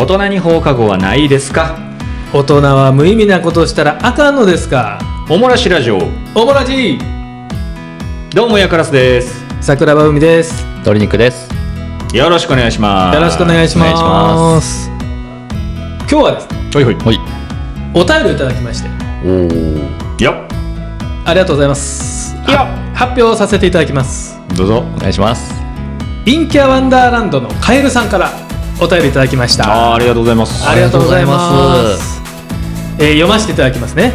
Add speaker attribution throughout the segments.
Speaker 1: 大人に放課後はないですか？
Speaker 2: 大人は無意味なことしたらあかんのですか？
Speaker 1: おもらしラジオ。
Speaker 2: おもらじ。
Speaker 1: どうもやからすです。
Speaker 2: 桜庭海です。
Speaker 3: 鶏肉です。
Speaker 1: よろしくお願いします。
Speaker 2: よろしくお願いしま
Speaker 3: ます。
Speaker 2: 今日はですね
Speaker 1: ほいほい。
Speaker 3: はい。
Speaker 2: お便りをいただきまして。
Speaker 3: おお。
Speaker 1: よ
Speaker 2: ありがとうございます。
Speaker 1: いや
Speaker 2: は発表させていただきます。
Speaker 1: どうぞ。
Speaker 3: お願いします。
Speaker 2: 陰キャワンダーランドのカエルさんからお便りいただきました
Speaker 1: ありがとうございます
Speaker 2: ありがとうございます。えー読ませていただきますね。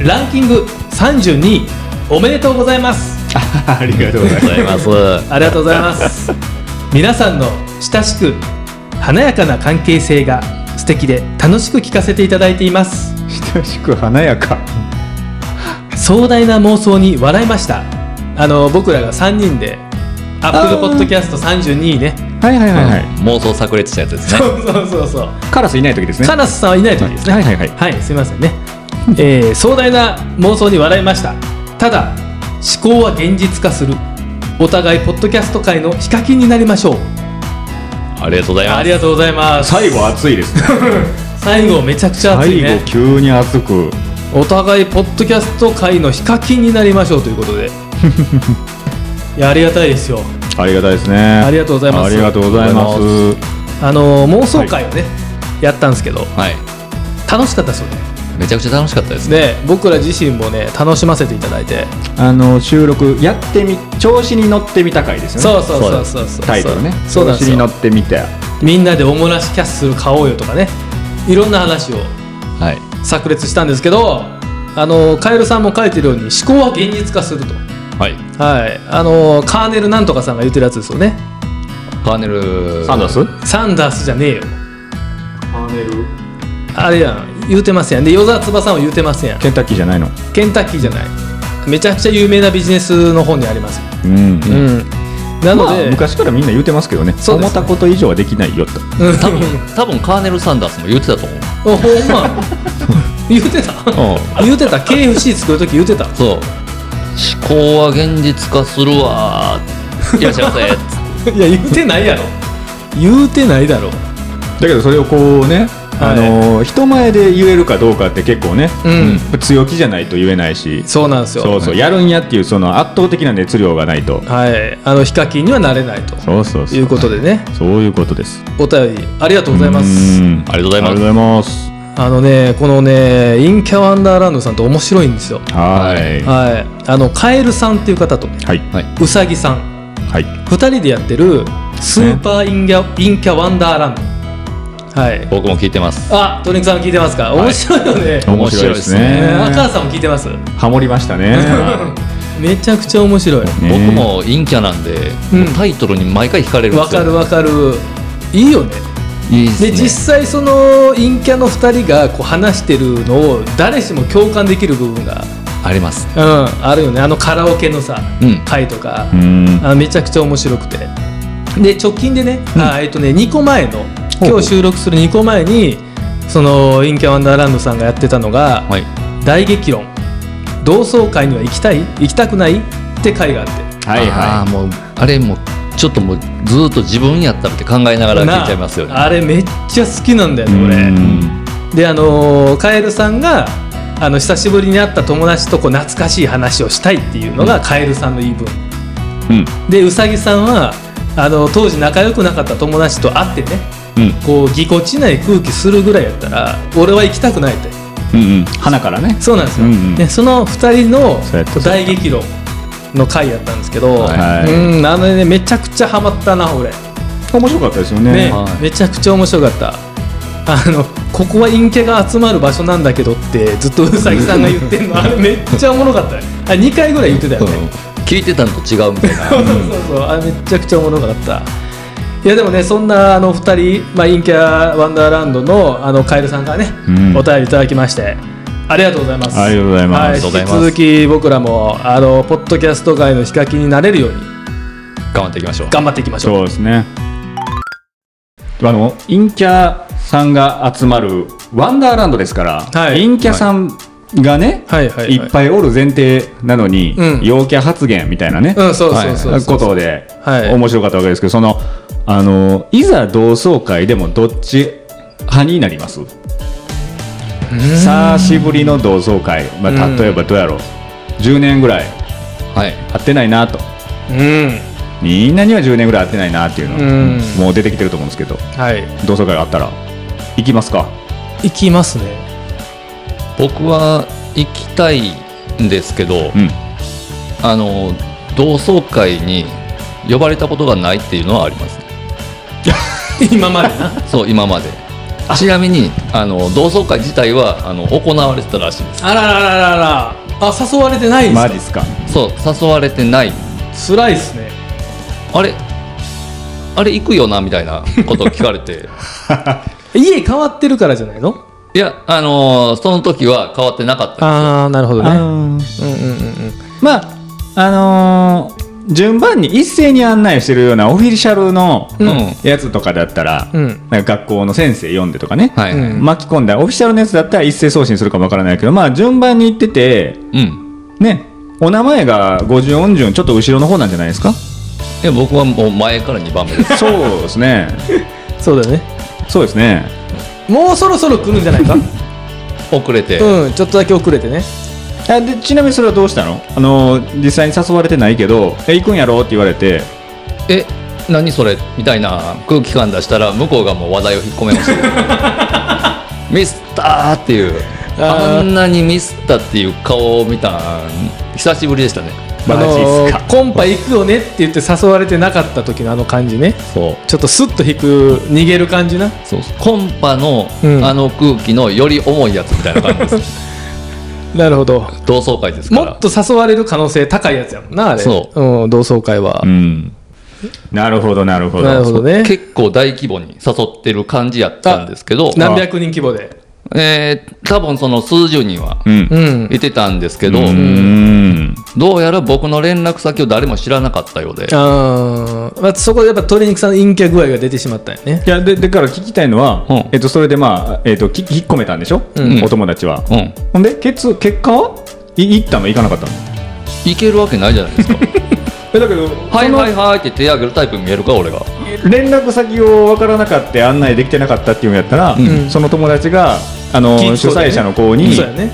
Speaker 2: ランキング32位おめでとうございます。
Speaker 1: ありがとうござい
Speaker 3: ます。
Speaker 2: ありがとうございます。皆さんの親しく華やかな関係性が素敵で楽しく聞かせていただいています。
Speaker 1: 親しく華やか
Speaker 2: 壮大な妄想に笑いました。あの僕らが3人で Apple Podcast 32位ね。
Speaker 1: はいはいはいはい、
Speaker 3: 妄想炸裂したやつですね。
Speaker 2: そうそうそうそう。
Speaker 1: カラスいない時ですね
Speaker 2: カラスさんはいない時ですね。
Speaker 1: はいはいはい
Speaker 2: はい、すみませんね。えー壮大な妄想に笑いました。ただ、思考は現実化する。お互いポッドキャスト界のヒカキンになりましょう。
Speaker 3: ありがとうございます。
Speaker 2: ありがとうございます。
Speaker 1: 最後熱いですね
Speaker 2: 最後めちゃくちゃ熱いね。
Speaker 1: 最後急に熱く
Speaker 2: お互いポッドキャスト界のヒカキンになりましょうということで。いやありがたいですよ。
Speaker 1: ありがたいですね
Speaker 2: ありがとうございます
Speaker 1: ありがとうございます
Speaker 2: あの妄想会をね、やったんですけど
Speaker 3: はい。
Speaker 2: 楽しかったですよね。
Speaker 3: めちゃくちゃ楽しかったですね。
Speaker 2: で僕ら自身もね楽しませていただいて。
Speaker 1: あの収録やってみ調子に乗ってみた回ですよね
Speaker 2: そうそうそうそうそう。
Speaker 1: タイトルね
Speaker 2: そう
Speaker 1: 調子に乗ってみて
Speaker 2: みんなでおもらしキャッスル買おうよとかねいろんな話を
Speaker 3: はい。
Speaker 2: 炸裂したんですけどあのカエルさんも書いてるように思考は現実化すると
Speaker 3: はい。
Speaker 2: はい。あのカーネルなんとかさんが言ってるやつですよね。
Speaker 3: カーネル。
Speaker 1: サンダース？
Speaker 2: サンダースじゃねえよ。
Speaker 1: カーネル？
Speaker 2: あれやん。言うてますやん。で与沢翼も言うてますやん。
Speaker 1: ケンタッキーじゃないの？
Speaker 2: ケンタッキーじゃない。めちゃくちゃ有名なビジネスの本にあります
Speaker 1: うん、
Speaker 2: うん。なの
Speaker 1: まあ
Speaker 2: で、
Speaker 1: 昔からみんな言うてますけどね。
Speaker 2: そうです
Speaker 1: 思ったこと以上はできないよと。
Speaker 2: うん。
Speaker 3: 多分、多分カーネル・サンダースも言ってたと思う。
Speaker 2: あほんま。言うてた。言うてた。KFC 作る時言うてた。
Speaker 3: そう。思考は現実化するわ。ー。いらっしゃいませ。
Speaker 2: いや言うてないやろ。言うてないだろ。
Speaker 1: だけどそれをこうね、あの人前で言えるかどうかって結構ね、
Speaker 2: うん。
Speaker 1: 強気じゃないと言えないし。
Speaker 2: そうなんですよ。
Speaker 1: そうそう。やるんやっていうその圧倒的な熱量がないと。
Speaker 2: はい。あのヒカキンにはなれないと。
Speaker 1: そうそうそう。
Speaker 2: いうことでね。
Speaker 1: そういうことです。
Speaker 2: お便りありがとうございます。
Speaker 1: うん。
Speaker 3: ありがとうございます
Speaker 1: あ
Speaker 2: のねこのねインキャワンダーランドさんって面白いんですよ。
Speaker 1: はい。
Speaker 2: はい。あのカエルさんっていう方とね
Speaker 1: はい。
Speaker 3: はい。
Speaker 2: ウサギさん。
Speaker 1: はい。
Speaker 2: 2人でやってるスーパーインギャインキャワンダーランド。はい。
Speaker 3: 僕も聞いてます。
Speaker 2: あトニックさん聞いてますか？面白いよね、
Speaker 1: 面白いです
Speaker 2: ね。
Speaker 1: ね。
Speaker 2: 赤さんも聞いてます？
Speaker 1: ハモりましたね。
Speaker 2: めちゃくちゃ面白い。
Speaker 1: ね。
Speaker 3: 僕も陰キャなんで、タイトルに毎回惹かれるんですよ。
Speaker 2: わかるわかる。いいよね
Speaker 3: いいで
Speaker 2: 実際その陰キャの2人がこう話してるのを誰しも共感できる部分が、
Speaker 3: あります。
Speaker 2: うん、あるよね。あのカラオケのさ、
Speaker 3: うん。
Speaker 2: 回とか。
Speaker 1: う、ん。
Speaker 2: あめちゃくちゃ面白くて。で直近でね,、あえっとね2個前の今日収録する2個前にその陰キャワンダーランドさんがやってたのが
Speaker 3: はい。
Speaker 2: 「大激論。同窓会には行きたい？行きたくない?」って回があって。
Speaker 1: はい
Speaker 3: あ
Speaker 1: は
Speaker 3: あもうあれもうちょっともうずーっと自分やったらって考えながら聞いちゃいますよね。
Speaker 2: なあれめっちゃ好きなんだよ
Speaker 1: い
Speaker 2: ね俺。
Speaker 1: うん。
Speaker 2: であのーカエルさんがあの久しぶりに会った友達とこう懐かしい話をしたいっていうのがカエルさんの言い分。
Speaker 1: うん。
Speaker 2: でうさぎさんはあの当時仲良くなかった友達と会ってね
Speaker 1: うん。
Speaker 2: こうぎこちない空気するぐらいやったら俺は行きたくないって
Speaker 1: うんうん。花からね。
Speaker 2: そうなんですよ、
Speaker 1: うんうん。
Speaker 2: でその2人の大激論の回やったんですけど、
Speaker 1: はい。
Speaker 2: うんあのねめちゃくちゃハマったな俺。
Speaker 1: 面白かったですよね。
Speaker 2: ね、
Speaker 3: はい。
Speaker 2: めちゃくちゃ面白かった。あのここは陰キャが集まる場所なんだけどってずっとうさぎさんが言ってんの。あれめっちゃおもろかった。よあ2回ぐらい言ってたよね、
Speaker 3: 聞いてたのと違うみたいな。
Speaker 2: そうそうそうあれめっちゃくちゃおもろかった。いやでもねそんなあの2人、まあ、陰キャワンダーランドのあのカエルさんからね、
Speaker 1: うん。
Speaker 2: お便りいただきましてありがとうございます。
Speaker 1: ありがとうございます。
Speaker 2: 引き続き僕らもあのポッドキャスト界のヒカキンになれるように
Speaker 3: 頑張っていきましょう。
Speaker 2: 頑張っていきましょう。
Speaker 1: そうですね。あの陰キャさんが集まるワンダーランドですから、
Speaker 2: はい。
Speaker 1: 陰キャさんがね、
Speaker 2: はい。はい。はい。
Speaker 1: いっぱいおる前提なのに、
Speaker 2: うん。
Speaker 1: 陽キャ発言みたいなね、
Speaker 2: うん。そうそうそうそう
Speaker 1: ことで、
Speaker 2: はい。
Speaker 1: 面白かったわけですけどそのあのいざ同窓会でもどっち派になります？久しぶりの同窓会、まあ、
Speaker 2: うん。
Speaker 1: 例えばどうやろう。10年ぐらい
Speaker 4: はい。
Speaker 1: 会ってないなと。
Speaker 2: うん。
Speaker 1: みんなには10年ぐらい会ってないなっていうの、
Speaker 2: うん。
Speaker 1: もう出てきてると思うんですけど。
Speaker 2: はい。
Speaker 1: 同窓会があったら行きますか？
Speaker 2: 行きますね。
Speaker 4: 僕は行きたいんですけど、
Speaker 1: うん。
Speaker 4: あの同窓会に呼ばれたことがないっていうのはあります
Speaker 2: 今までな。
Speaker 4: そう今まで。ちなみにあの同窓会自体はあの行われてたらしいです。
Speaker 2: あらららららあ誘われてないんですか？
Speaker 1: マジっすか？
Speaker 4: そう誘われてない。
Speaker 2: 辛いっすね。
Speaker 4: あれあれ行くよなみたいなことを聞かれて。
Speaker 2: 家変わってるからじゃないの？
Speaker 4: いやあのその時は変わってなかったんですよ。
Speaker 2: ああなるほどね。うんうんうんうん。
Speaker 1: まああのー順番に一斉に案内してるようなオフィシャルの
Speaker 4: うん。
Speaker 1: やつとかだったら、
Speaker 2: うん。
Speaker 1: なんか学校の先生読んでとかね、
Speaker 4: はい
Speaker 1: 巻き込んだオフィシャルのやつだったら一斉送信するかもわからないけどまあ順番に行ってて
Speaker 4: うん。
Speaker 1: ねお名前が50音順ちょっと後ろの方なんじゃないですか？
Speaker 4: いや僕はもう前から2番目です。
Speaker 1: そうですね。
Speaker 2: そうだよね。
Speaker 1: そうですね。
Speaker 2: もうそろそろ来るんじゃないか？
Speaker 4: 遅れて、
Speaker 2: うんちょっとだけ遅れてね
Speaker 1: あでちなみにそれはどうしたの？あの実際に誘われてないけど「え行くんやろ?」って言われて。
Speaker 4: え何それ？みたいな空気感出したら向こうがもう話題を引っ込めました ミスったーっていう。
Speaker 2: あ
Speaker 4: んなにミスったっていう顔を見たん久しぶりでしたね。
Speaker 2: あのーコンパ行くよねって言って誘われてなかった時のあの感じね。
Speaker 4: そう。
Speaker 2: ちょっとスッと引く逃げる感じな。
Speaker 4: そう。コンパの、
Speaker 2: うん。
Speaker 4: あの空気のより重いやつみたいな感じです
Speaker 2: なるほど。
Speaker 4: 同窓会ですから。
Speaker 2: もっと誘われる可能性高いやつやもんなあれ、
Speaker 4: そう。
Speaker 2: ん、同窓会は。
Speaker 1: う、ん。なるほどなるほど。
Speaker 2: なるほどね。
Speaker 4: 結構大規模に誘ってる感じやったんですけど
Speaker 2: 何百人規模で
Speaker 4: えー多分その数十人は
Speaker 1: うん。
Speaker 2: うん
Speaker 4: いてたんですけど、
Speaker 1: うん。
Speaker 4: どうやら僕の連絡先を誰も知らなかったようで。
Speaker 2: あーまあ、そこでやっぱ鶏肉さんの陰キャ具合が出てしまったんよね。
Speaker 1: いやででから聞きたいのは、
Speaker 4: うん。
Speaker 1: えっと、それでまあ、えっと、き引っ込めたんでしょ、
Speaker 4: うん。
Speaker 1: お友達は、
Speaker 4: うん。
Speaker 1: ほんで結結果は？い行ったの？行かなかったの？
Speaker 4: いけるわけないじゃないですか
Speaker 1: えだけど
Speaker 4: はいはいはいって手挙げるタイプに見えるか俺が。
Speaker 1: 連絡先を分からなかった案内できてなかったっていうんやったら、
Speaker 2: ん。
Speaker 1: その友達があの、
Speaker 2: ね。
Speaker 1: 催者の子に
Speaker 2: そうやね。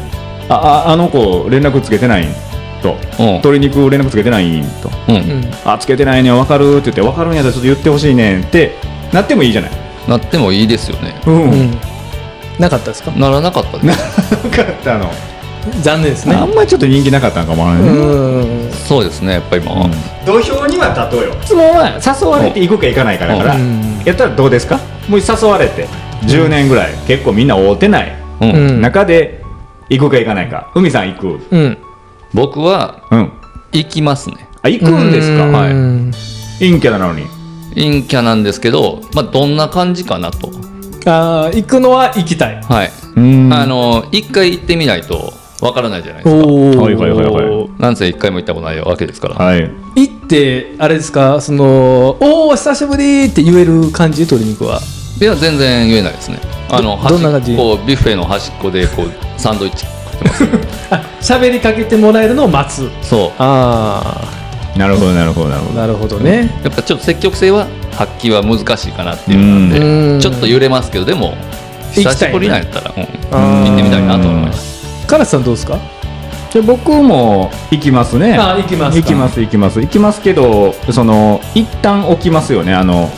Speaker 1: あああの子連絡つけてないんと。
Speaker 4: うん。
Speaker 1: 鶏肉連絡つけてないんと。
Speaker 4: うん、
Speaker 2: うん
Speaker 1: あつけてないねん分かるって言って分かるんやったらちょっと言ってほしいねんってなってもいいじゃない。
Speaker 4: なってもいいですよね。
Speaker 1: うん、
Speaker 2: う
Speaker 1: なん。
Speaker 2: んなかったですか？
Speaker 4: ならなかったです。
Speaker 1: かったの、
Speaker 2: 残念ですね。
Speaker 1: あんまりちょっと人気なかったんかもね、
Speaker 2: うん
Speaker 4: そうですねやっぱり今は、
Speaker 1: 土俵には立とうよ。質問は誘われて行くか行かないかだから、
Speaker 2: うん。
Speaker 1: やったらどうですか？もう誘われて10年ぐらい、結構みんな会うてない。
Speaker 4: うん。
Speaker 2: うん。
Speaker 1: 中で行くか行かないか。海さん行く？
Speaker 2: うん。
Speaker 4: 僕は
Speaker 1: うん。
Speaker 4: 行きますね。
Speaker 1: あ行くんですか？
Speaker 2: うん。
Speaker 1: はい。陰キャなのに。
Speaker 4: 陰キャなんですけど、まあ、どんな感じかなと。
Speaker 2: あー行くのは行きたい。
Speaker 4: はい。
Speaker 1: うん。
Speaker 4: あの一回行ってみないとわからないじゃないですか。
Speaker 2: お
Speaker 1: はいはいはいはい。
Speaker 4: なんせ一回も行ったことないわけですから、
Speaker 1: はい。
Speaker 2: 行ってあれですか？そのおお久しぶりって言える感じ鶏肉は？い
Speaker 4: や全然言えないですね。あの
Speaker 2: どどんな感じ？
Speaker 4: こビュッフェの端っこでこう サンドイッチ食ってます
Speaker 2: あ 喋りかけてもらえるのを待つ。
Speaker 4: そう。
Speaker 2: あ
Speaker 1: なるほどなるほどなるほど。
Speaker 2: あなるほどね。
Speaker 4: やっぱちょっと積極性は発揮は難しいかなっていうのなんで、
Speaker 2: うん。
Speaker 4: ちょっと揺れますけどでも久しぶりなんやったら、うん。行ってみたいなと思います
Speaker 2: カラスさんどうですか？
Speaker 1: じゃあ僕も行きますね。
Speaker 2: あ行きますか。
Speaker 1: 行きます行きます。行きますけどその一旦置きますよね。あの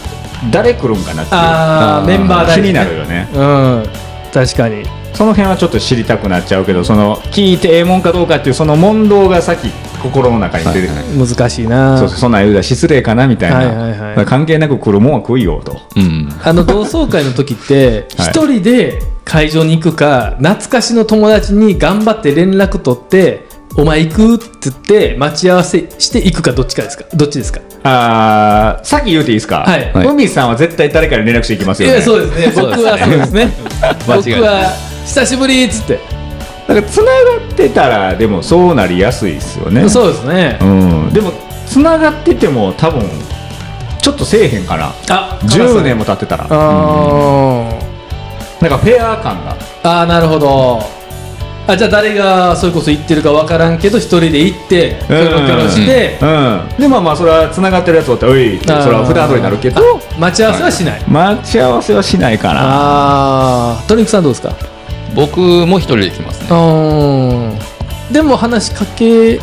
Speaker 1: 誰来るんかなっていう。
Speaker 2: あーメンバー大事ね。
Speaker 1: 気になるよね。
Speaker 2: うん。確かに。
Speaker 1: その辺はちょっと知りたくなっちゃうけどその聞いてええもんかどうかっていうその問答が先心の中に出てくる、
Speaker 2: 難しいな。
Speaker 1: そうそうそんなん言うたら失礼かなみたいな、
Speaker 2: はいはいはい。
Speaker 1: 関係なく来るもんは来いよと。
Speaker 4: うん。
Speaker 2: あの同窓会の時って
Speaker 1: はい。
Speaker 2: 一人で会場に行くか懐かしの友達に頑張って連絡取って「お前行く?」って言って待ち合わせして行くかどっちかですか？どっちですか？
Speaker 1: あーさっき言うていいですか、
Speaker 2: はい。
Speaker 4: はい。
Speaker 1: 海さんは絶対誰かに連絡していきますよね。
Speaker 2: いやそうですね。僕はそうですね。僕は久しぶりっつって、
Speaker 1: だからつながってたらでもそうなりやすいですよね。
Speaker 2: そうですね。
Speaker 1: うん、でもつながってても多分ちょっとせえへんかな。
Speaker 2: あ
Speaker 1: 10年も経ってたら。
Speaker 2: あー
Speaker 1: なんかフェア感が。
Speaker 2: あーなるほど。あじゃあ誰がそれこそ行ってるか分からんけど一人で行ってキョロキョロして、
Speaker 1: うん、でまあまあそれはつながってるやつおったら「おい」ってそれは普段通りになるけど。
Speaker 2: あ待ち合わせはしない、
Speaker 1: 待ち合わせはしないかな。
Speaker 2: ああトニックさんどうですか？
Speaker 4: 僕も一人で来ますね。
Speaker 2: うんでも話しかけ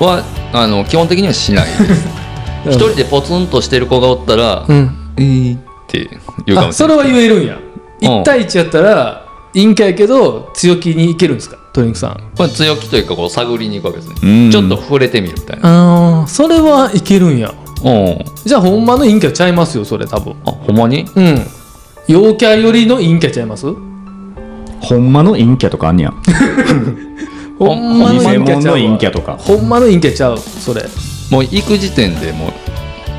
Speaker 4: は？あの基本的にはしないです。
Speaker 2: うん。
Speaker 4: 一人でポツンとしてる子がおったら「
Speaker 2: うん。
Speaker 4: えー」って言うかもしれない。
Speaker 2: あそれは言えるんや。
Speaker 4: うん
Speaker 2: 1対1やったら陰キャやけど強気にいけるんですか？トニックさん。
Speaker 4: これ強気というかこう探りに行くわけです
Speaker 1: うん。
Speaker 4: ねちょっと触れてみるみたいな。
Speaker 2: ああそれはいけるんや。
Speaker 4: うん。
Speaker 2: じゃあほんまの陰キャちゃいますよそれ多分。
Speaker 4: あほんまに？
Speaker 2: うん。陽キャよりの陰キャちゃいます？
Speaker 1: ほんまの陰キャとかあんねや。
Speaker 2: ほんまの
Speaker 1: 偽
Speaker 2: 陰キャちゃうわ。
Speaker 1: 物の陰キャとか。
Speaker 2: ほんまの陰キャちゃうそれ。
Speaker 4: もう行く時点でもう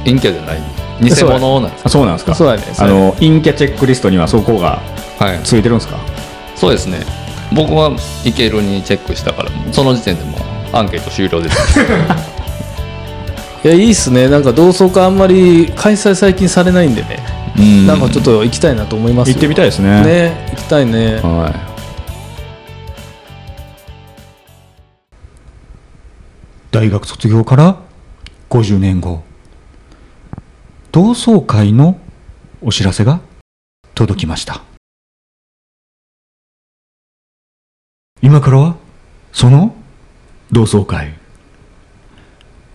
Speaker 4: 陰キャじゃない偽物なんです
Speaker 1: あそうなんですか？
Speaker 2: そうやねそ
Speaker 1: あの陰キャチェックリストにはそこが
Speaker 4: はい。
Speaker 1: ついてるんですか？
Speaker 4: そうですね。僕はいけるにチェックしたからその時点でもうアンケート終了です。
Speaker 2: いやいいっすね。なんか同窓会あんまり開催最近されないんでね、
Speaker 4: うん。
Speaker 2: なんかちょっと行きたいなと思いますよ。
Speaker 1: 行ってみたいですね。
Speaker 2: ね行きたいね。
Speaker 1: はい。大学卒業から50年後同窓会のお知らせが届きました。今からはその同窓会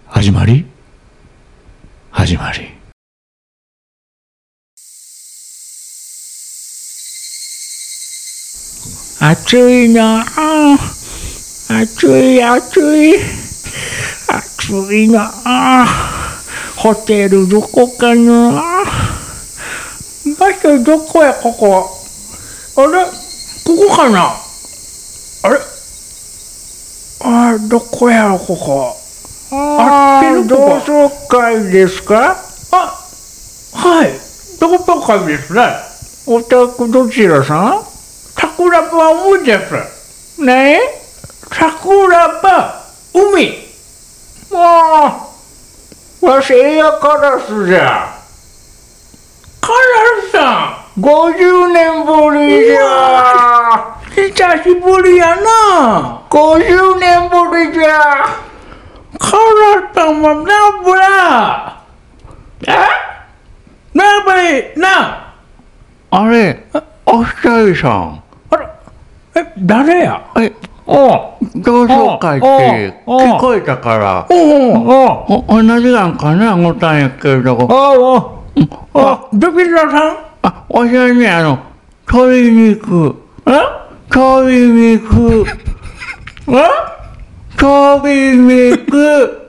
Speaker 1: 始まり始まり。暑いな。あ暑い暑い。暑いな。あホテルどこかな？場所どこやここ？あれ？ここかな？あれ？あどこやろここ？あっちの同窓会ですか？あはい。同窓会ですね。お宅どちらさん？桜庭海です。ねえ？桜庭海。もう、わしエアカラスじゃ。カラスさん、50年ぶりじゃ。久しぶりやな。50年ぶりじゃ。カラスさんはナブラ。えナブリ、な。
Speaker 3: あれ、お二人さん。
Speaker 2: あら、え、誰や
Speaker 3: え、お同窓会って
Speaker 1: おお
Speaker 3: 聞こえたから、
Speaker 2: おお
Speaker 3: お同じなんかな思ったんやけれど、
Speaker 1: ああ、
Speaker 2: あ、ドキラさん？
Speaker 3: あ、おしゃれにあの、鶏肉、
Speaker 2: え？
Speaker 3: 鶏肉、
Speaker 2: え？
Speaker 3: 鶏肉、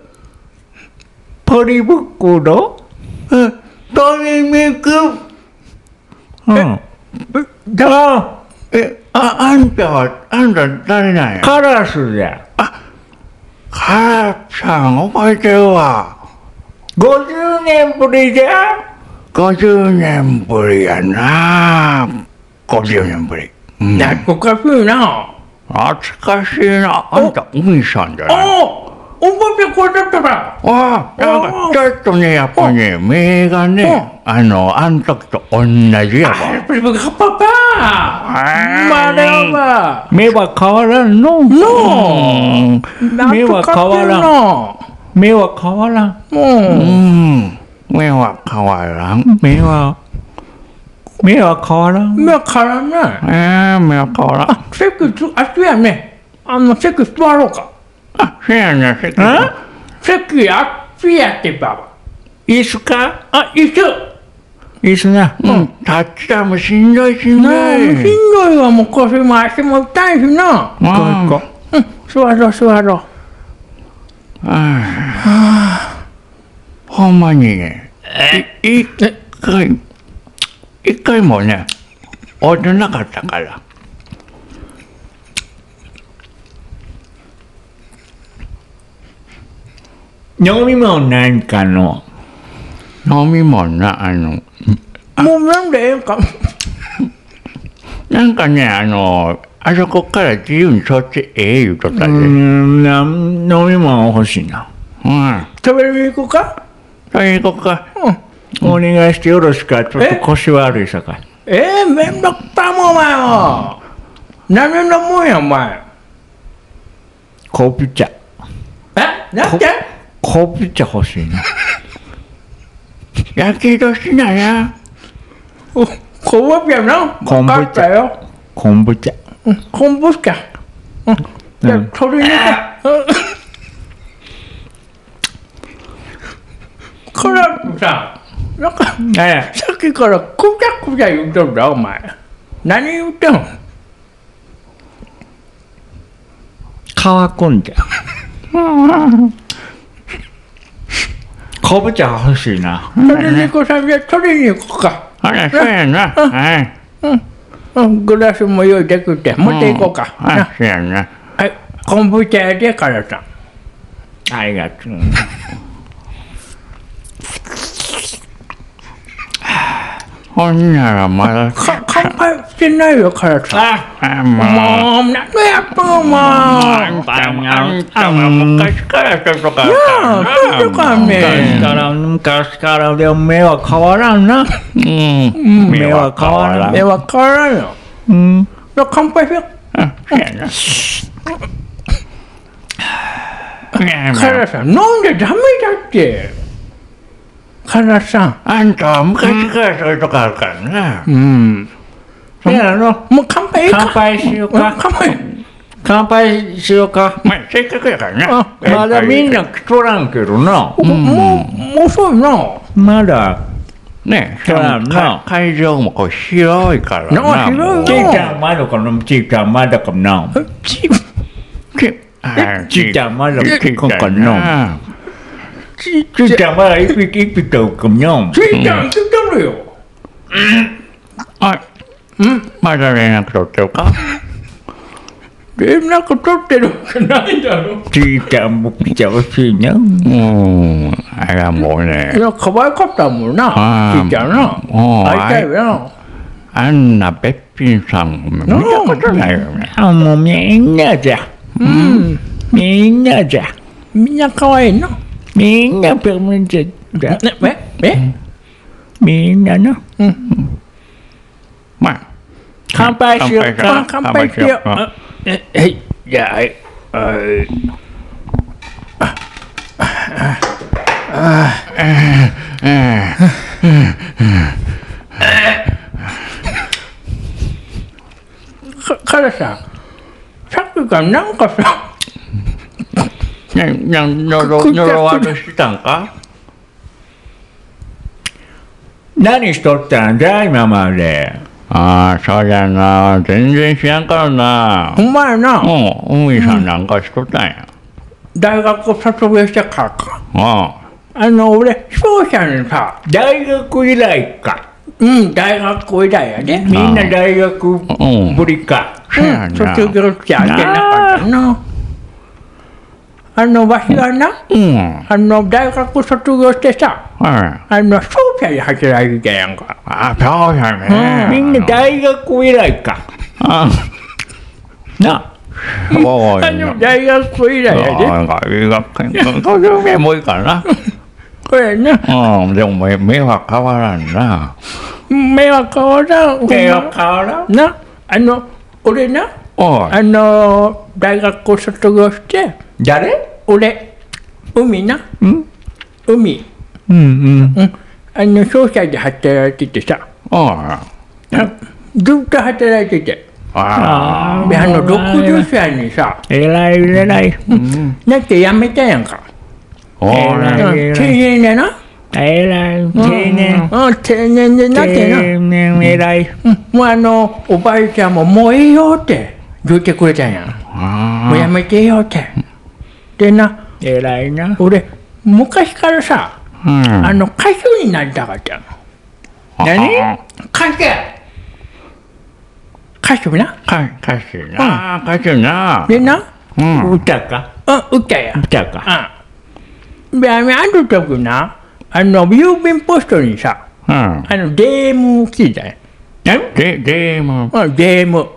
Speaker 1: ポリ袋
Speaker 3: え鶏肉、
Speaker 1: うん。だ
Speaker 3: え、あ、あんたは、あんた誰なんや？
Speaker 1: カラスじゃ。
Speaker 3: カラさん覚えてるわ。
Speaker 1: 50年ぶりじゃ。
Speaker 3: 50年ぶりやな50年ぶり。うん
Speaker 2: 懐かしいな。
Speaker 3: 懐かしいな。あんた、海さんじゃない？
Speaker 2: お覚えてくれてたら。
Speaker 3: ああ、なんかちょっとね、やっぱね、目がね、あの、あん時と同じやわ。
Speaker 2: プリプリカパパまれは
Speaker 1: 目は変わらんの？
Speaker 3: うん
Speaker 1: 目は変わらん。
Speaker 2: ん。
Speaker 1: 目は変わらん。
Speaker 2: う。
Speaker 3: うんん。目は変わらん。
Speaker 1: 目は、目は変わらん。
Speaker 2: 目からね。
Speaker 3: えー、目は変わらん。
Speaker 2: あ、席つ、あ、そうやね。あの、席座ろうか。
Speaker 3: あ、そうや
Speaker 2: あっちやってば。
Speaker 1: いいっすか？
Speaker 2: あ、一緒。
Speaker 1: いいっすな。
Speaker 3: うん、立ったもしんどいしんど
Speaker 2: なあ、もうしん
Speaker 3: い。
Speaker 2: どいわ、もう腰も足も痛いしな。
Speaker 3: うん
Speaker 1: 行こ
Speaker 2: うん、座ろう、座ろう。
Speaker 3: ほんまにね、い一回、一回もね、会ってなかったから。
Speaker 1: 飲み物なんかの？
Speaker 3: 飲み物？な、あの、
Speaker 2: もうなんでええんか。
Speaker 3: なんかね、あの、あそこから自由にそっちええ言うとった
Speaker 1: う
Speaker 3: で。うん。
Speaker 1: ん、なん飲み物欲しいな。
Speaker 2: 食べに行こうか？
Speaker 3: それ行こうか。
Speaker 1: お願いしてよろしか。ちょっと腰悪いさかい。
Speaker 2: ええめんどくさいもん、お前は。何のもんや、お前。
Speaker 1: 昆布茶
Speaker 5: え？なんで
Speaker 1: 昆布茶欲しいな
Speaker 5: やけどしないや。お、昆布茶な。
Speaker 1: 昆布茶
Speaker 5: よ。
Speaker 1: 昆布茶
Speaker 5: うん昆布茶。うん。じゃあ、鶏肉。うんからさ、なんか、
Speaker 1: ね
Speaker 5: さっきからくちゃくちゃ言うとるだ、お前。何言ってん？の
Speaker 1: 乾くんじゃ昆布茶欲しいな。
Speaker 5: 鶏肉さんじゃ鶏肉か。
Speaker 3: あらそうやな。はい。
Speaker 5: うん、グラスも用意できて、持っていこうか。な。
Speaker 3: あそうやな。
Speaker 5: はい、昆布茶やで、からさん。
Speaker 1: ありがとう
Speaker 3: ほんならまだ
Speaker 5: か乾杯してないよ、からさん。
Speaker 3: あもう
Speaker 5: もう、何やっとん、もう。
Speaker 3: あんたあんたは昔からちょっとか
Speaker 5: なあ、ちょっとか
Speaker 1: 昔
Speaker 5: ね。
Speaker 1: から昔からでも目は変わらんな
Speaker 3: うん
Speaker 1: 目は変わらん
Speaker 5: 目は変わらんよ。
Speaker 1: うん
Speaker 5: じゃあ乾杯しよう。
Speaker 3: そうやな
Speaker 5: からさん、飲んでダメだって。からさん。
Speaker 3: あんたは昔からそういうとこあるからな。
Speaker 5: うん。
Speaker 1: せやろ
Speaker 5: もう乾杯。
Speaker 1: 乾杯しよう
Speaker 5: うん
Speaker 1: か
Speaker 5: 乾杯。
Speaker 1: 乾杯しようか。
Speaker 3: まあせっかくやからな。
Speaker 5: あ
Speaker 1: まだみんな来とらんけどな。
Speaker 5: もう、もう遅いな。
Speaker 1: まだ
Speaker 3: ね
Speaker 1: そうやんな。
Speaker 3: 会場もこう広いから
Speaker 5: な。
Speaker 3: な
Speaker 5: 広い
Speaker 1: ちいちゃんまだかなちいちゃんまだかな。
Speaker 5: ち
Speaker 1: いちゃん。まだかな
Speaker 5: ち、
Speaker 1: ちいちゃんまだ一匹一匹とかな
Speaker 5: ちいちゃん来たのよ。
Speaker 3: あ
Speaker 5: うん。
Speaker 3: まだ連絡取ってるか
Speaker 5: 連絡取ってるわけないだろ。
Speaker 1: ちいちゃんも来てほしいな
Speaker 3: うんあれはもうね
Speaker 5: いや、可愛かったもんな。
Speaker 3: あー
Speaker 5: ちいちゃんな。会いたいよな。
Speaker 3: あんなべっぴんさん見たことないよね
Speaker 1: あもうみんなじゃ
Speaker 5: うん。
Speaker 1: みんなじゃ
Speaker 5: みんな可愛いな。
Speaker 1: みんなペムじゃ
Speaker 5: ね、え、え、
Speaker 1: みんなな
Speaker 3: まあ
Speaker 1: 乾杯しようか
Speaker 5: あ乾杯しよう。
Speaker 3: うん
Speaker 5: あえ、はい。じゃあ、はい。はい。かからさ、さっきからなんかさ、
Speaker 3: ねな呪呪われしてたんか？
Speaker 1: 何しとったんだ今まで？
Speaker 3: ああそうやな全然知らんからな。
Speaker 5: お前な、
Speaker 3: うん海さんなんかしとったんや。
Speaker 5: 大学卒業してからか。
Speaker 3: あ
Speaker 5: あ。の、俺、商社にさ、
Speaker 1: 大学以来か。
Speaker 5: うん、大学以来やで。
Speaker 1: みんな大学
Speaker 3: うん
Speaker 1: ぶりか
Speaker 5: うん、卒業してあげなかったな。あの、わしがな、
Speaker 3: うん
Speaker 5: あの、大学卒業してさ、
Speaker 3: はい
Speaker 5: あの、商社で働いてたやんか。
Speaker 3: あそうやね
Speaker 1: みんな大学以来か
Speaker 3: あ
Speaker 1: な
Speaker 3: そうや
Speaker 5: あの、大学以来やで。
Speaker 3: なんか医学研そういう面もいいからな
Speaker 5: これな、
Speaker 3: うんでも目目は変わらんな
Speaker 5: 目は変わらん。
Speaker 1: 手は変わらん
Speaker 5: な、あの、俺な、あの、大学卒業して、
Speaker 1: 誰？
Speaker 5: 俺、海な、
Speaker 1: うん？
Speaker 5: 海、
Speaker 1: うんうん。
Speaker 5: うん、あの、商社で働いててさ、
Speaker 3: おい。
Speaker 5: あずっと働いてて。
Speaker 3: あ
Speaker 5: で、あの、60歳にさ、
Speaker 1: えらい。えらい
Speaker 5: なって辞めたやんか。
Speaker 3: おい
Speaker 5: うん定年でな。
Speaker 1: えらい定年。
Speaker 5: うん、定年でなってな。
Speaker 1: 定年えらい
Speaker 5: うん。もうあの、おばあちゃんももうええよって言ってくれたんや。もうやめてよって。でな、
Speaker 1: えらいな
Speaker 5: 俺、昔からさ、
Speaker 3: うん
Speaker 5: あの、歌手になりたかったの。
Speaker 1: 何？
Speaker 5: 歌手歌手な？
Speaker 3: か歌手な歌手な
Speaker 5: でな、
Speaker 3: うん
Speaker 1: 歌か？
Speaker 5: うん、歌や。
Speaker 1: 歌か
Speaker 5: うん。で、あの、ある時な、あの、郵便ポストにさ、
Speaker 3: うん
Speaker 5: あの、DM 来てたよ。
Speaker 3: でゲーム？
Speaker 5: うん、DM。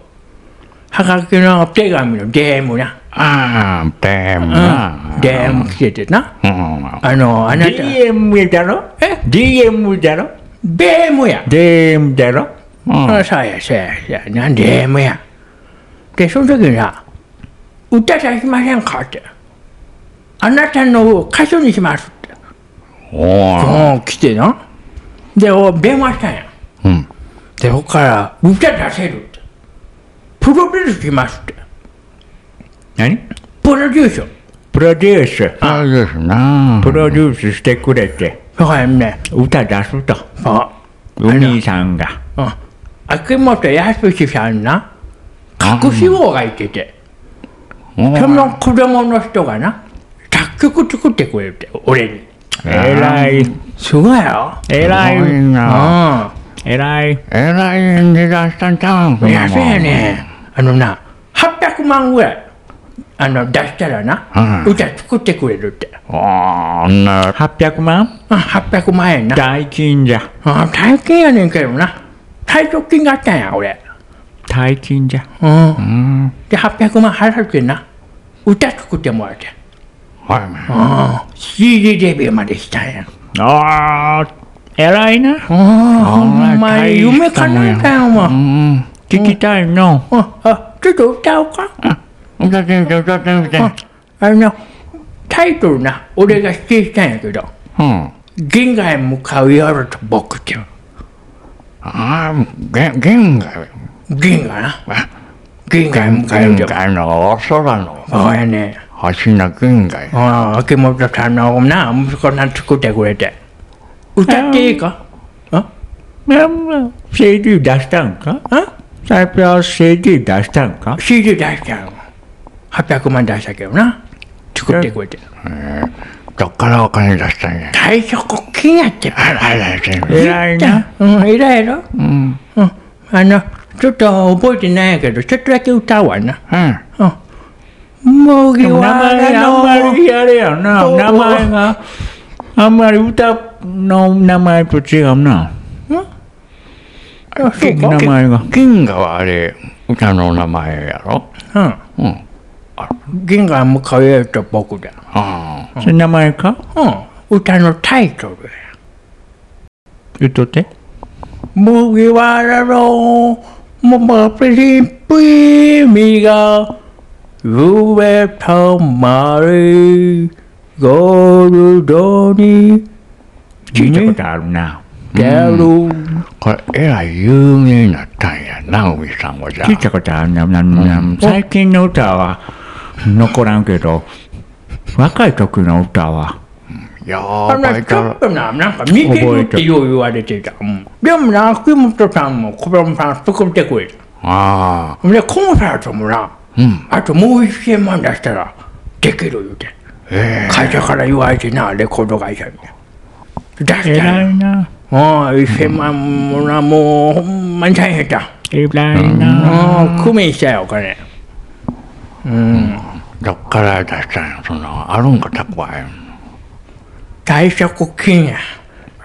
Speaker 5: はがきの手紙の DM な。
Speaker 3: ああでも
Speaker 5: うん
Speaker 3: な。
Speaker 5: DM 来ててな。
Speaker 3: うん
Speaker 5: あの、あなた、
Speaker 1: DM だろ
Speaker 5: え
Speaker 1: DM だろ
Speaker 5: ?DM や。
Speaker 1: DM だろ
Speaker 3: うん
Speaker 5: あそうや、そうや、そうや。なん DM や。で、その時にさ、歌出しませんかって。あなたの歌手にしますって。
Speaker 3: おお
Speaker 5: うん、来てな。で、お電話したんや。
Speaker 3: うん
Speaker 5: で、そこから歌出せる。プロデュースしますって。
Speaker 1: 何？
Speaker 5: プロデュース。
Speaker 1: プロデュース。
Speaker 3: そうですな
Speaker 1: プロデュースしてくれて、
Speaker 5: だからね、
Speaker 1: 歌出すと。
Speaker 5: あ、
Speaker 1: お兄さんが。
Speaker 5: うん。秋元康さんな、隠し子がいてて、その子供の人がな、作曲作ってくれて、俺に。
Speaker 1: えらい、
Speaker 5: すごいよ。
Speaker 1: えら
Speaker 3: い
Speaker 5: う
Speaker 1: えらい。
Speaker 3: えらい値段したんちゃうん
Speaker 5: や、そうやね。あのな、800万ぐらい、あの、出したらな、
Speaker 3: うん
Speaker 5: 歌作ってくれるって。
Speaker 3: ああんな
Speaker 1: 800万？
Speaker 5: うん、800万円な。
Speaker 1: 大金じゃ。
Speaker 5: あ大金やねんけどな。退職金があったんや、俺。
Speaker 1: 大金じゃ。
Speaker 5: うん。
Speaker 3: うん
Speaker 5: で、800万払ってな、歌作ってもらって。
Speaker 3: はい
Speaker 5: うん。CD デビューまでしたんや。
Speaker 1: ああ、えらいな。
Speaker 5: うん、ほんまに夢叶えたよ、もう。
Speaker 3: う
Speaker 5: うん、
Speaker 3: ん
Speaker 1: 聞きたいの。
Speaker 5: あ、ちょっと歌おうか。
Speaker 3: 歌ってみて歌ってみて
Speaker 5: うん。あの、タイトルな、俺が指定したんやけど、
Speaker 3: うん。
Speaker 5: 銀河へ向かう夜と僕っていう。
Speaker 3: ああげ銀河
Speaker 5: 銀河な。銀河へ向かう
Speaker 3: 銀
Speaker 5: 夜。
Speaker 3: 河の空の。
Speaker 5: そうやね。
Speaker 3: 星の銀河
Speaker 5: ああ、秋元さんのな、息子さん作ってくれて。歌っていいか？あ
Speaker 1: CD 出したんか？
Speaker 5: あ
Speaker 1: 最初は CD 出したんか
Speaker 5: ?CD 出したよ。800万出したけどな。作ってくれて。
Speaker 3: どっからお金出したんや？
Speaker 5: 退職金やって。
Speaker 3: あらあら
Speaker 1: えらいな。
Speaker 5: うん、偉いやろ
Speaker 3: うん
Speaker 5: うん。あの、ちょっと覚えてないんやけど、ちょっとだけ歌うわな。
Speaker 3: うん
Speaker 5: うん。麦
Speaker 1: 名
Speaker 5: わ
Speaker 1: 前あんま
Speaker 5: らの。
Speaker 1: りあれやな。名前が。あんまり歌の名前と違うな。名
Speaker 5: か。
Speaker 1: 前が。
Speaker 3: 銀河はあれ歌の名前やろ？
Speaker 5: うん。
Speaker 3: うん
Speaker 5: 銀河向かうよと僕だ。
Speaker 3: あ
Speaker 1: それ名前か？
Speaker 5: うん。歌のタイトルや。
Speaker 1: 言っとって。
Speaker 5: 麦わらの、ももプリンプリミが、上とまり、ゴールドに、
Speaker 1: 聞いたことあるな。
Speaker 5: 出る。
Speaker 3: これえらい有名になったんやな海さんはじゃ
Speaker 1: 聞いたことあるな。なな最近の歌は残らんけど、若い時の歌は。
Speaker 3: や
Speaker 5: あのちょっとな、なんか似てるってよう言われてた。うんでもな、秋元さんも小室さん作ってくれた。
Speaker 3: ああ
Speaker 5: で、コンサートもな、
Speaker 3: うん
Speaker 5: あともう1000万出したらできる言うて。
Speaker 3: え
Speaker 5: 会社から言われてな、レコード会社に。出した
Speaker 1: 偉
Speaker 5: ら、
Speaker 1: いな。
Speaker 5: ああ、1000万もな、もうほんまに大変だ。
Speaker 1: 偉いな。
Speaker 5: ああ、工面したよ、お金。うん。
Speaker 3: えどっから出したんやそんなんあるんかたこや
Speaker 5: 退職金や。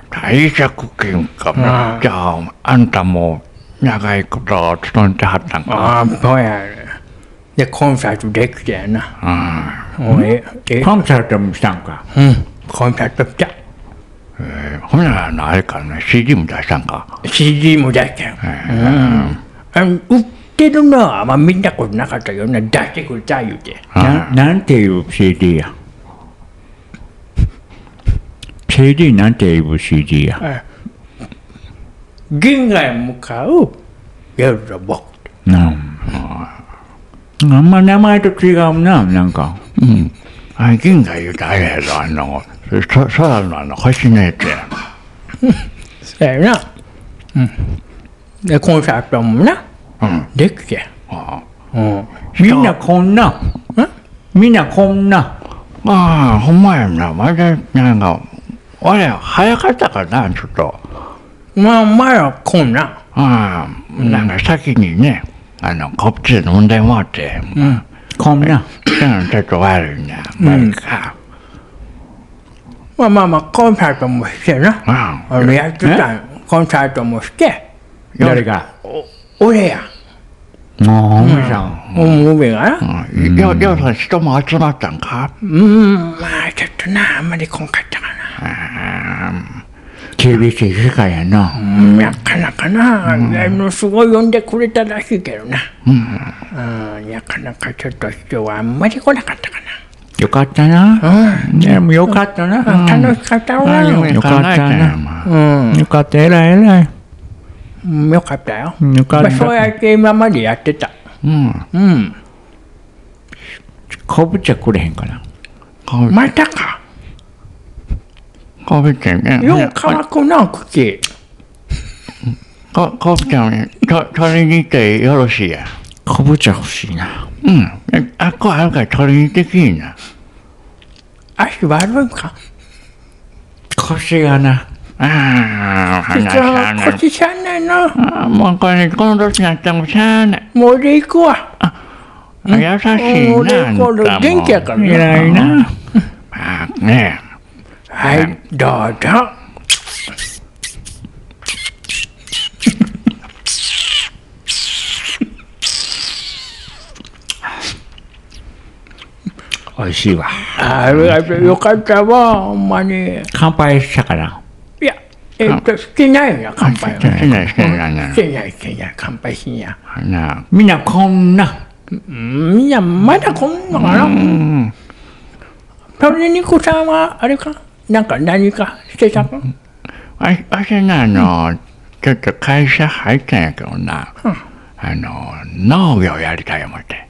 Speaker 3: 退職金かじゃああんたも長いこと勤めてはったんか
Speaker 5: ああ、そうやね。で、コンサートできたやな。
Speaker 3: うん
Speaker 5: おえ、え、
Speaker 1: コンサートもしたんか。
Speaker 5: うん、コンサート来た。
Speaker 3: えーほんならあれかね CD も出したんか
Speaker 5: CD も出したよ。うん。あの売ってるのはあんま見たことなかったけどな、出してくれた言うて。
Speaker 1: ななんていう CD や？CD なんていう CD や？
Speaker 5: 銀河へ向かう夜と僕。
Speaker 1: うん。あんま名前と違うな、なんか。
Speaker 3: うんあ銀河言うたらあれやろあのそ空のあの星のやつや
Speaker 5: そうやな。うん。で、コンサートもな、
Speaker 3: うん
Speaker 5: できて。
Speaker 3: あ
Speaker 5: うん。
Speaker 1: みんなこんな。みんなこんな。
Speaker 3: ああほんまやなまだなんか俺早かったかなちょっと
Speaker 5: まあ、前はこんな。
Speaker 3: ああなんか先にねあのこっちで飲んでもらって
Speaker 5: うん。
Speaker 1: こんな。
Speaker 3: うんちょっと悪いなまあいいか
Speaker 5: まあまあまあ、コンサートもしてな。
Speaker 3: あ
Speaker 5: あの、やってたコンサートもして、
Speaker 1: 誰が？
Speaker 5: 俺や。
Speaker 1: もう、みさん。
Speaker 5: うん、上がな。
Speaker 3: うんよよそ人も集まったんか？
Speaker 5: うん、まあ、ちょっとな、あんまりこんかったかな。
Speaker 1: 厳しい世界やな。
Speaker 5: うんなかなかな、あのすごい呼んでくれたらしいけどな、うんなかなかちょっと人はあんまり来なかったか
Speaker 1: よかったな。
Speaker 5: な、
Speaker 1: でもよかったな。
Speaker 5: うん、楽しかった
Speaker 3: あ
Speaker 5: わ、
Speaker 3: よ
Speaker 1: よかったな。
Speaker 5: うん。
Speaker 1: よかった、えらいえらい。
Speaker 5: うん、よかったよ、
Speaker 1: よかっ
Speaker 5: まあ、そう
Speaker 1: た。
Speaker 5: やって今までやってた。
Speaker 3: うん。
Speaker 5: うん。
Speaker 1: 昆布茶くれへんかな。
Speaker 5: またか。
Speaker 3: かぶちゃんね。
Speaker 5: よう乾くな茎
Speaker 3: かかぶちゃんと取りに行ってよろしいや
Speaker 1: 昆布茶欲しいな。
Speaker 3: うん。えあっこあるから取りに行ってきいな
Speaker 5: 足悪いか？
Speaker 1: 腰がな。
Speaker 3: ああ
Speaker 5: 腰しゃんないな。
Speaker 3: あもうこれこの年になってもしゃあない。
Speaker 5: もうで行くわ
Speaker 3: 優しいなあんたも。
Speaker 5: 元気やからな
Speaker 1: 偉いな。
Speaker 3: まあね
Speaker 5: はいどうぞ
Speaker 1: 味しいわ。
Speaker 5: ありがとうよかったわほんまに。
Speaker 1: 乾杯したから。
Speaker 5: いやえっとしてないよな乾杯は。
Speaker 3: してない。してない。な
Speaker 5: してないしてない。乾杯しんや。
Speaker 3: な
Speaker 1: みんなこんな。
Speaker 5: うんみんなまだこんのかな。
Speaker 3: うん
Speaker 5: 鶏肉さんはあれか？なんか何かしてたか
Speaker 3: わわしなあのちょっと会社入ったんやけどな。あの農業やりたい思って。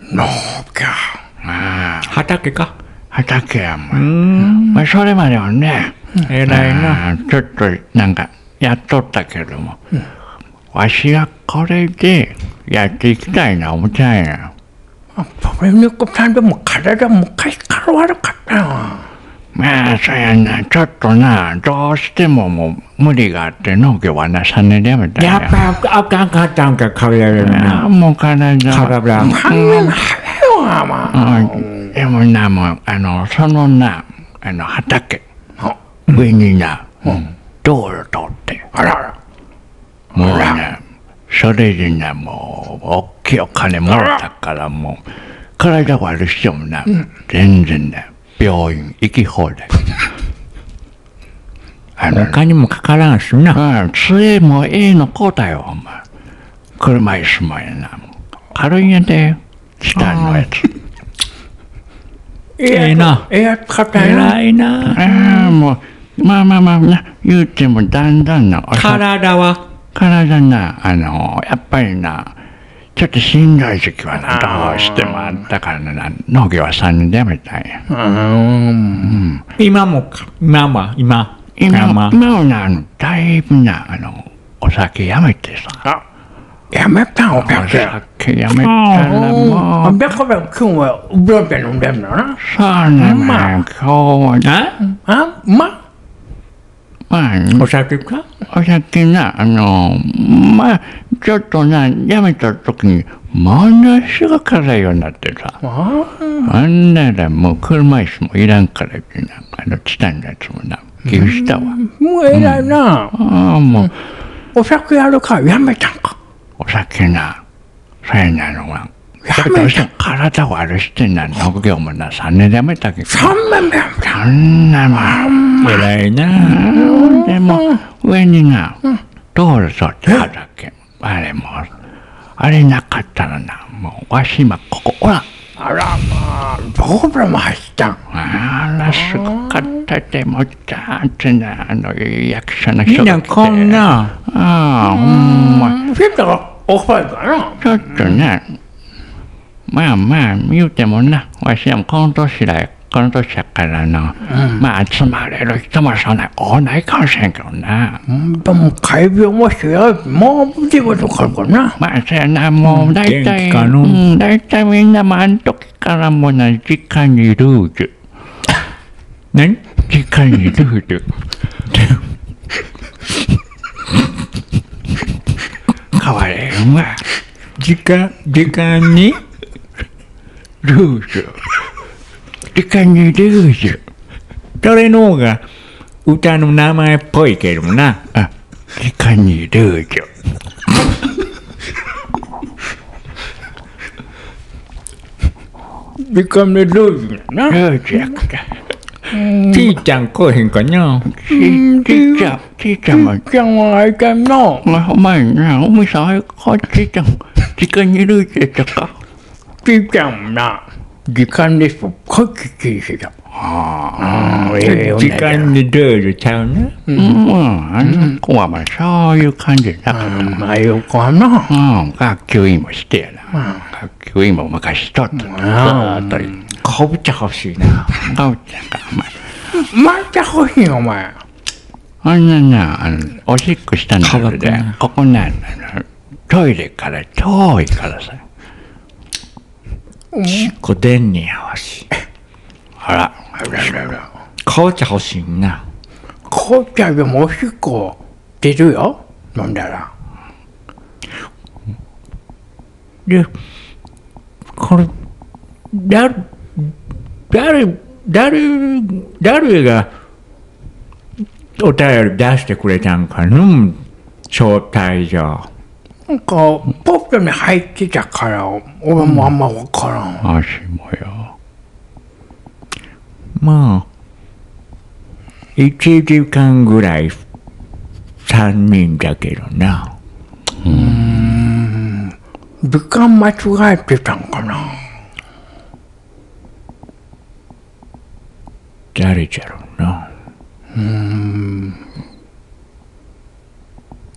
Speaker 5: 農業。
Speaker 3: ああ
Speaker 1: 畑か？
Speaker 3: 畑やも
Speaker 1: うんん。
Speaker 3: まあ、それまではね、
Speaker 1: 偉いな。
Speaker 3: ちょっとなんかやっとったけども、わしはこれでやっていきたいな思ったんや。
Speaker 5: 鶏肉さんでも体昔から悪かったよ
Speaker 3: まあ、そうやな、ちょっとな、どうしてももう無理があって農業はな、3年でやめたんや。
Speaker 1: やっぱあかんかったんか、体がな。
Speaker 3: もう体。
Speaker 1: 体。
Speaker 5: 半分早いわまあ
Speaker 3: うん。でもな、もう、あの、そのな、あの、畑、
Speaker 5: あ。
Speaker 3: 上にな、道路通って、
Speaker 5: あらあら。
Speaker 3: もうね、それでな、もう、大きいお金もらったから、もう、体悪い人もな、全然ね、病院行き放題。あの
Speaker 1: お、金もかからんしな。
Speaker 3: うん、杖もええのこうだよ、お前。車椅子もやな。軽いんやで、チタンのやつ。
Speaker 1: ええな。
Speaker 5: ええやつたんやな。
Speaker 1: 偉いな。
Speaker 3: ああ、もう、まあまあまあな、言うてもだんだんな、
Speaker 1: 体は？
Speaker 3: 体な、あの、やっぱりな、ちょっとしんどい時期はな、どうしてもあったからな、農業は3年でやめたんや。
Speaker 5: うん。
Speaker 1: 今もか、今は、今？
Speaker 3: 今、
Speaker 1: 今
Speaker 3: 今はな、だいぶな、あの、お酒やめてさ、
Speaker 5: あやめたん？お
Speaker 3: お
Speaker 5: 客。さん
Speaker 3: 酒やめたらもう、
Speaker 5: だから今日はブラペ飲んでんのな。
Speaker 3: そうなの
Speaker 5: まあ。
Speaker 3: よ、今日はな、
Speaker 1: あ
Speaker 5: あ。ま
Speaker 3: まあ、
Speaker 1: お酒か？
Speaker 3: お酒な、あの、まあ、ちょっとな、やめた時に、ものすごく辛いようになってさ、
Speaker 5: あ
Speaker 3: あんならもう車椅子もいらんからってな、あの、チタンのやつもな、寄付したわ。
Speaker 5: もう偉いな
Speaker 3: ああ、もう、
Speaker 5: お酒やるからやめたんか
Speaker 3: お酒な、そうやなのは、
Speaker 5: やめた
Speaker 3: も体悪してんな、農業もな、3年でやめたけど、
Speaker 5: 三年目やめた。
Speaker 3: そんなもん、
Speaker 1: 偉いな。
Speaker 3: でも、上にな、道路沿って畑、あれもう、あれなかったらな、もう、わし今、ここ、ほら、
Speaker 5: あらまあどこでも走ったん。
Speaker 3: あら、すごかったで、もう、ちゃんとな、あの、役所の
Speaker 1: み
Speaker 3: 人が来て。
Speaker 1: んなこんな。
Speaker 3: ああ、ほんま、
Speaker 5: フィットがおっぱいかな？
Speaker 3: ちょっとね、まあまあ、言うてもな、わしはもうこの年だよ、この年やからな、まあ、集まれる人もそんな多ないかもしれんけどな。
Speaker 5: うんでも怪病もしてやもう仕事かるからな
Speaker 3: まあ、そやな、もう、だいたい、
Speaker 1: 元気かの
Speaker 3: うん、だいたいみんなもあん時からもうな、時間にルーズ。
Speaker 1: 何
Speaker 3: 時間にルーズ。変われんわ。
Speaker 1: 時間、時間に
Speaker 3: ルーズ。時間にルーズ。
Speaker 1: それの方が歌の名前っぽいけどもな。
Speaker 3: あ、時間にルーズ。
Speaker 5: 時間でルーズやな
Speaker 3: ルーズやから。
Speaker 6: ちいちゃん来おへんかな
Speaker 3: ちちいちゃん、ちいちゃんが、
Speaker 5: じゃあ、あいかんの。
Speaker 3: お前な、お前さん、あれか、ちいちゃん、時間にいるってたか
Speaker 5: ちいちゃんもな、時間ですっごいきっちりしてた。ああ、ええ
Speaker 6: 時間にルールちゃうな
Speaker 3: うん、あの子はまあそういう感じだから。
Speaker 5: まあ、よかな。
Speaker 3: うん、学級委員もしてやな。学級委員も昔しとった。ずーっと。
Speaker 6: かぼちゃ欲しいな
Speaker 3: かおちゃんか、お前。
Speaker 5: また欲しいお前。
Speaker 3: あんなな、あの、おしっこしたんだけどね、ここな、あのトイレから遠いからさ。
Speaker 6: こでんねやわし
Speaker 3: あら、あらあらあら。
Speaker 6: かぼちゃ欲しいな
Speaker 5: 紅茶でもおしっこ出るよ。飲んだら。
Speaker 6: でこれだ誰誰誰がお便り出してくれたんかの招待状
Speaker 5: なんか、ポットに入ってたから、俺もあんまわからん。
Speaker 3: 足もよ。
Speaker 6: まあ1時間ぐらい3人だけどな
Speaker 5: 時間間違えてたんかな。
Speaker 6: 誰じゃろうな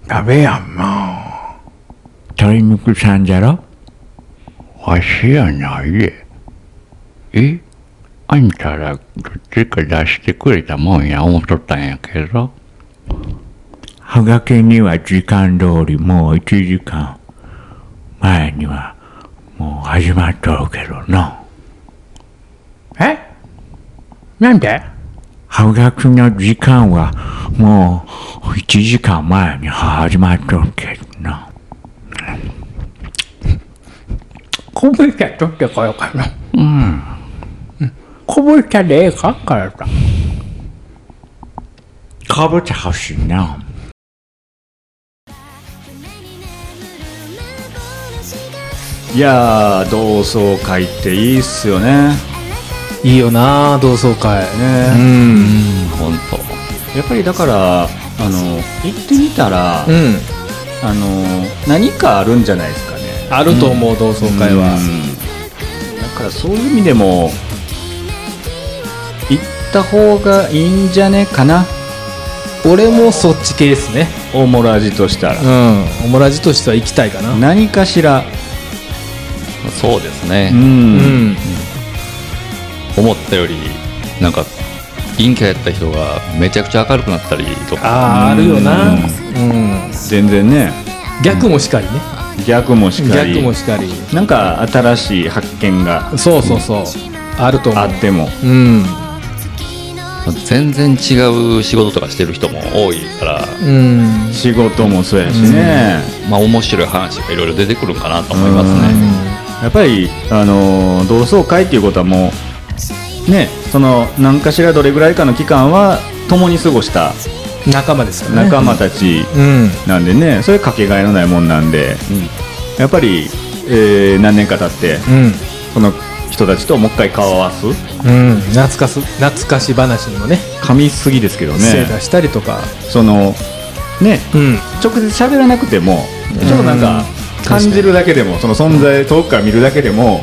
Speaker 5: ダメやんな。
Speaker 6: 鶏肉さんじゃろ？
Speaker 3: わしやないで。え？あんたら、どっちか出してくれたもんや思っとったんやけど。
Speaker 6: はがきには時間通りもう1時間前にはもう始まっとるけどな
Speaker 5: え？なんで？
Speaker 6: はがきの時間はもう1時間前に始まっとるけどな
Speaker 5: こぶ茶取ってこようかな。うん。こぶ茶でええかからさ。
Speaker 6: かぼちゃ欲しいない
Speaker 1: やー同窓会っていいっすよね
Speaker 2: いいよな同窓会。
Speaker 1: ね。
Speaker 2: うん。
Speaker 1: 本当やっぱりだからあの行ってみたら、
Speaker 2: うん。
Speaker 1: あの何かあるんじゃないですかね。
Speaker 2: あると思う同窓会は。
Speaker 1: うん。だからそういう意味でも行った方がいいんじゃねかな。
Speaker 2: 俺もそっち系ですね。
Speaker 1: オモラジとしたら、
Speaker 2: うん。オモラジとしては行きたいかな。
Speaker 1: 何かしら。
Speaker 4: そうですね、
Speaker 1: うん。
Speaker 2: うん。
Speaker 4: 思ったよりなんか陰キャやった人がめちゃくちゃ明るくなったりとか。
Speaker 2: あああるよな。
Speaker 1: うん。
Speaker 2: うん
Speaker 1: 全然ね。
Speaker 2: 逆もしかりね。
Speaker 1: 逆もしかり。
Speaker 2: 逆もしかり。
Speaker 1: なんか新しい発見が
Speaker 2: そうそうそう。あると思う。
Speaker 1: あっても。
Speaker 2: うん。
Speaker 4: 全然違う仕事とかしてる人も多いから、
Speaker 2: うん。
Speaker 1: 仕事もそうやしね、
Speaker 4: まあ面白い話がいろいろ出てくるんかなと思いますね、
Speaker 1: やっぱり、あのー同窓会っていうことはもうねその何かしらどれぐらいかの期間は共に過ごした
Speaker 2: 仲間ですからね。
Speaker 1: 仲間たち
Speaker 2: うん。
Speaker 1: なんでね、それかけがえのないもんなんで、やっぱり、えー何年か経って
Speaker 2: うん。
Speaker 1: その人たちともう一回顔を合わす
Speaker 2: うん。懐かす懐かし話にもね。
Speaker 1: 噛みすぎですけどね。
Speaker 2: 精出したりとか。
Speaker 1: そのね
Speaker 2: うん。
Speaker 1: 直接喋らなくてもちょっとなんか感じるだけでもその存在遠くから見るだけでも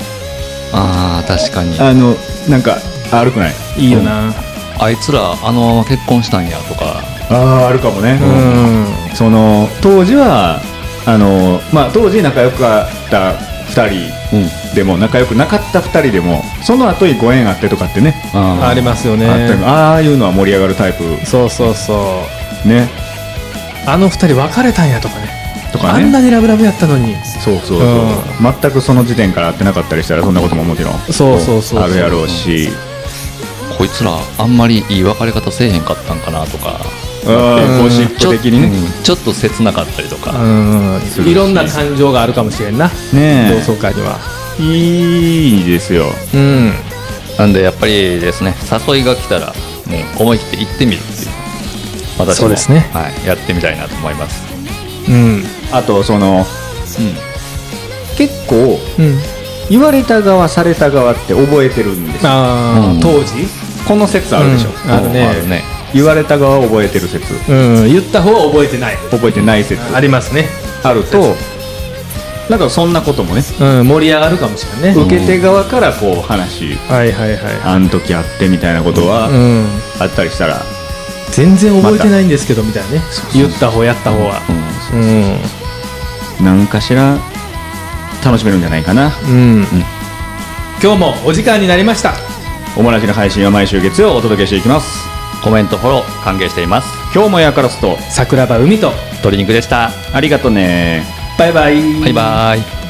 Speaker 4: ああ確かに。
Speaker 1: あのなんか悪くない？
Speaker 2: いいよな。
Speaker 4: あいつらあのまま結婚したんやとか。
Speaker 1: あああるかもね、
Speaker 2: うん。
Speaker 1: その当時はあの、まあ、当時仲良かった2人でも仲良くなかった2人でもその後にご縁あってとかってね。
Speaker 4: あ
Speaker 2: ありますよね。
Speaker 1: あああいうのは盛り上がるタイプ。
Speaker 2: そうそうそう。
Speaker 1: ね。
Speaker 2: あの二人別れたんやとかね
Speaker 1: とか
Speaker 2: あんな
Speaker 1: ね
Speaker 2: にラブラブやったのに。
Speaker 1: そうそうそう、全くその時点から会ってなかったりしたらそんなことももちろん
Speaker 2: そうそうそう
Speaker 1: あるやろうし、
Speaker 4: こいつらあんまりいい別れ方せえへんかったんかなとか。
Speaker 1: あーゴシ的にね、
Speaker 4: うん。ちょっと切なかったりとか、
Speaker 2: うん。いろんな感情があるかもしれんな。
Speaker 1: ねえ。
Speaker 2: 同窓会には。
Speaker 1: いいですよ。
Speaker 2: うん。
Speaker 4: なんでやっぱりですね誘いが来たらもう思い切って行ってみるっていう。私も
Speaker 2: そうですね。
Speaker 4: はい、やってみたいなと思います。
Speaker 2: うん
Speaker 1: あとその結構
Speaker 2: うん。
Speaker 1: 言われた側された側って覚えてるんですよ。
Speaker 4: うん。
Speaker 2: 当時？
Speaker 1: この説あるでしょ、
Speaker 2: うん。あるね。
Speaker 4: あるね。
Speaker 1: 言われた側は覚えてる説。
Speaker 2: うん。言った方は覚えてない。
Speaker 1: 覚えてない説。
Speaker 2: ありますね。
Speaker 1: あるとなんかそんなこともね
Speaker 2: うん。盛り上がるかもしれないね。
Speaker 1: 受け手側からこう話
Speaker 2: はいはいはい。
Speaker 1: あん時あってみたいなことは
Speaker 2: うん。
Speaker 1: あったりしたら、
Speaker 2: 全然覚えてないんですけどみたいなね。言った方やった方は。うん
Speaker 1: 何かしら楽しめるんじゃないかな。
Speaker 2: うん。今日もお時間になりました。
Speaker 1: おもらしの配信は毎週月曜お届けしていきます。
Speaker 4: コメントフォロー歓迎しています。
Speaker 1: 今日もやからすと
Speaker 2: 桜庭海と。
Speaker 4: 鶏肉でした。
Speaker 1: ありがとね。
Speaker 2: バイバイ。
Speaker 4: バイバイ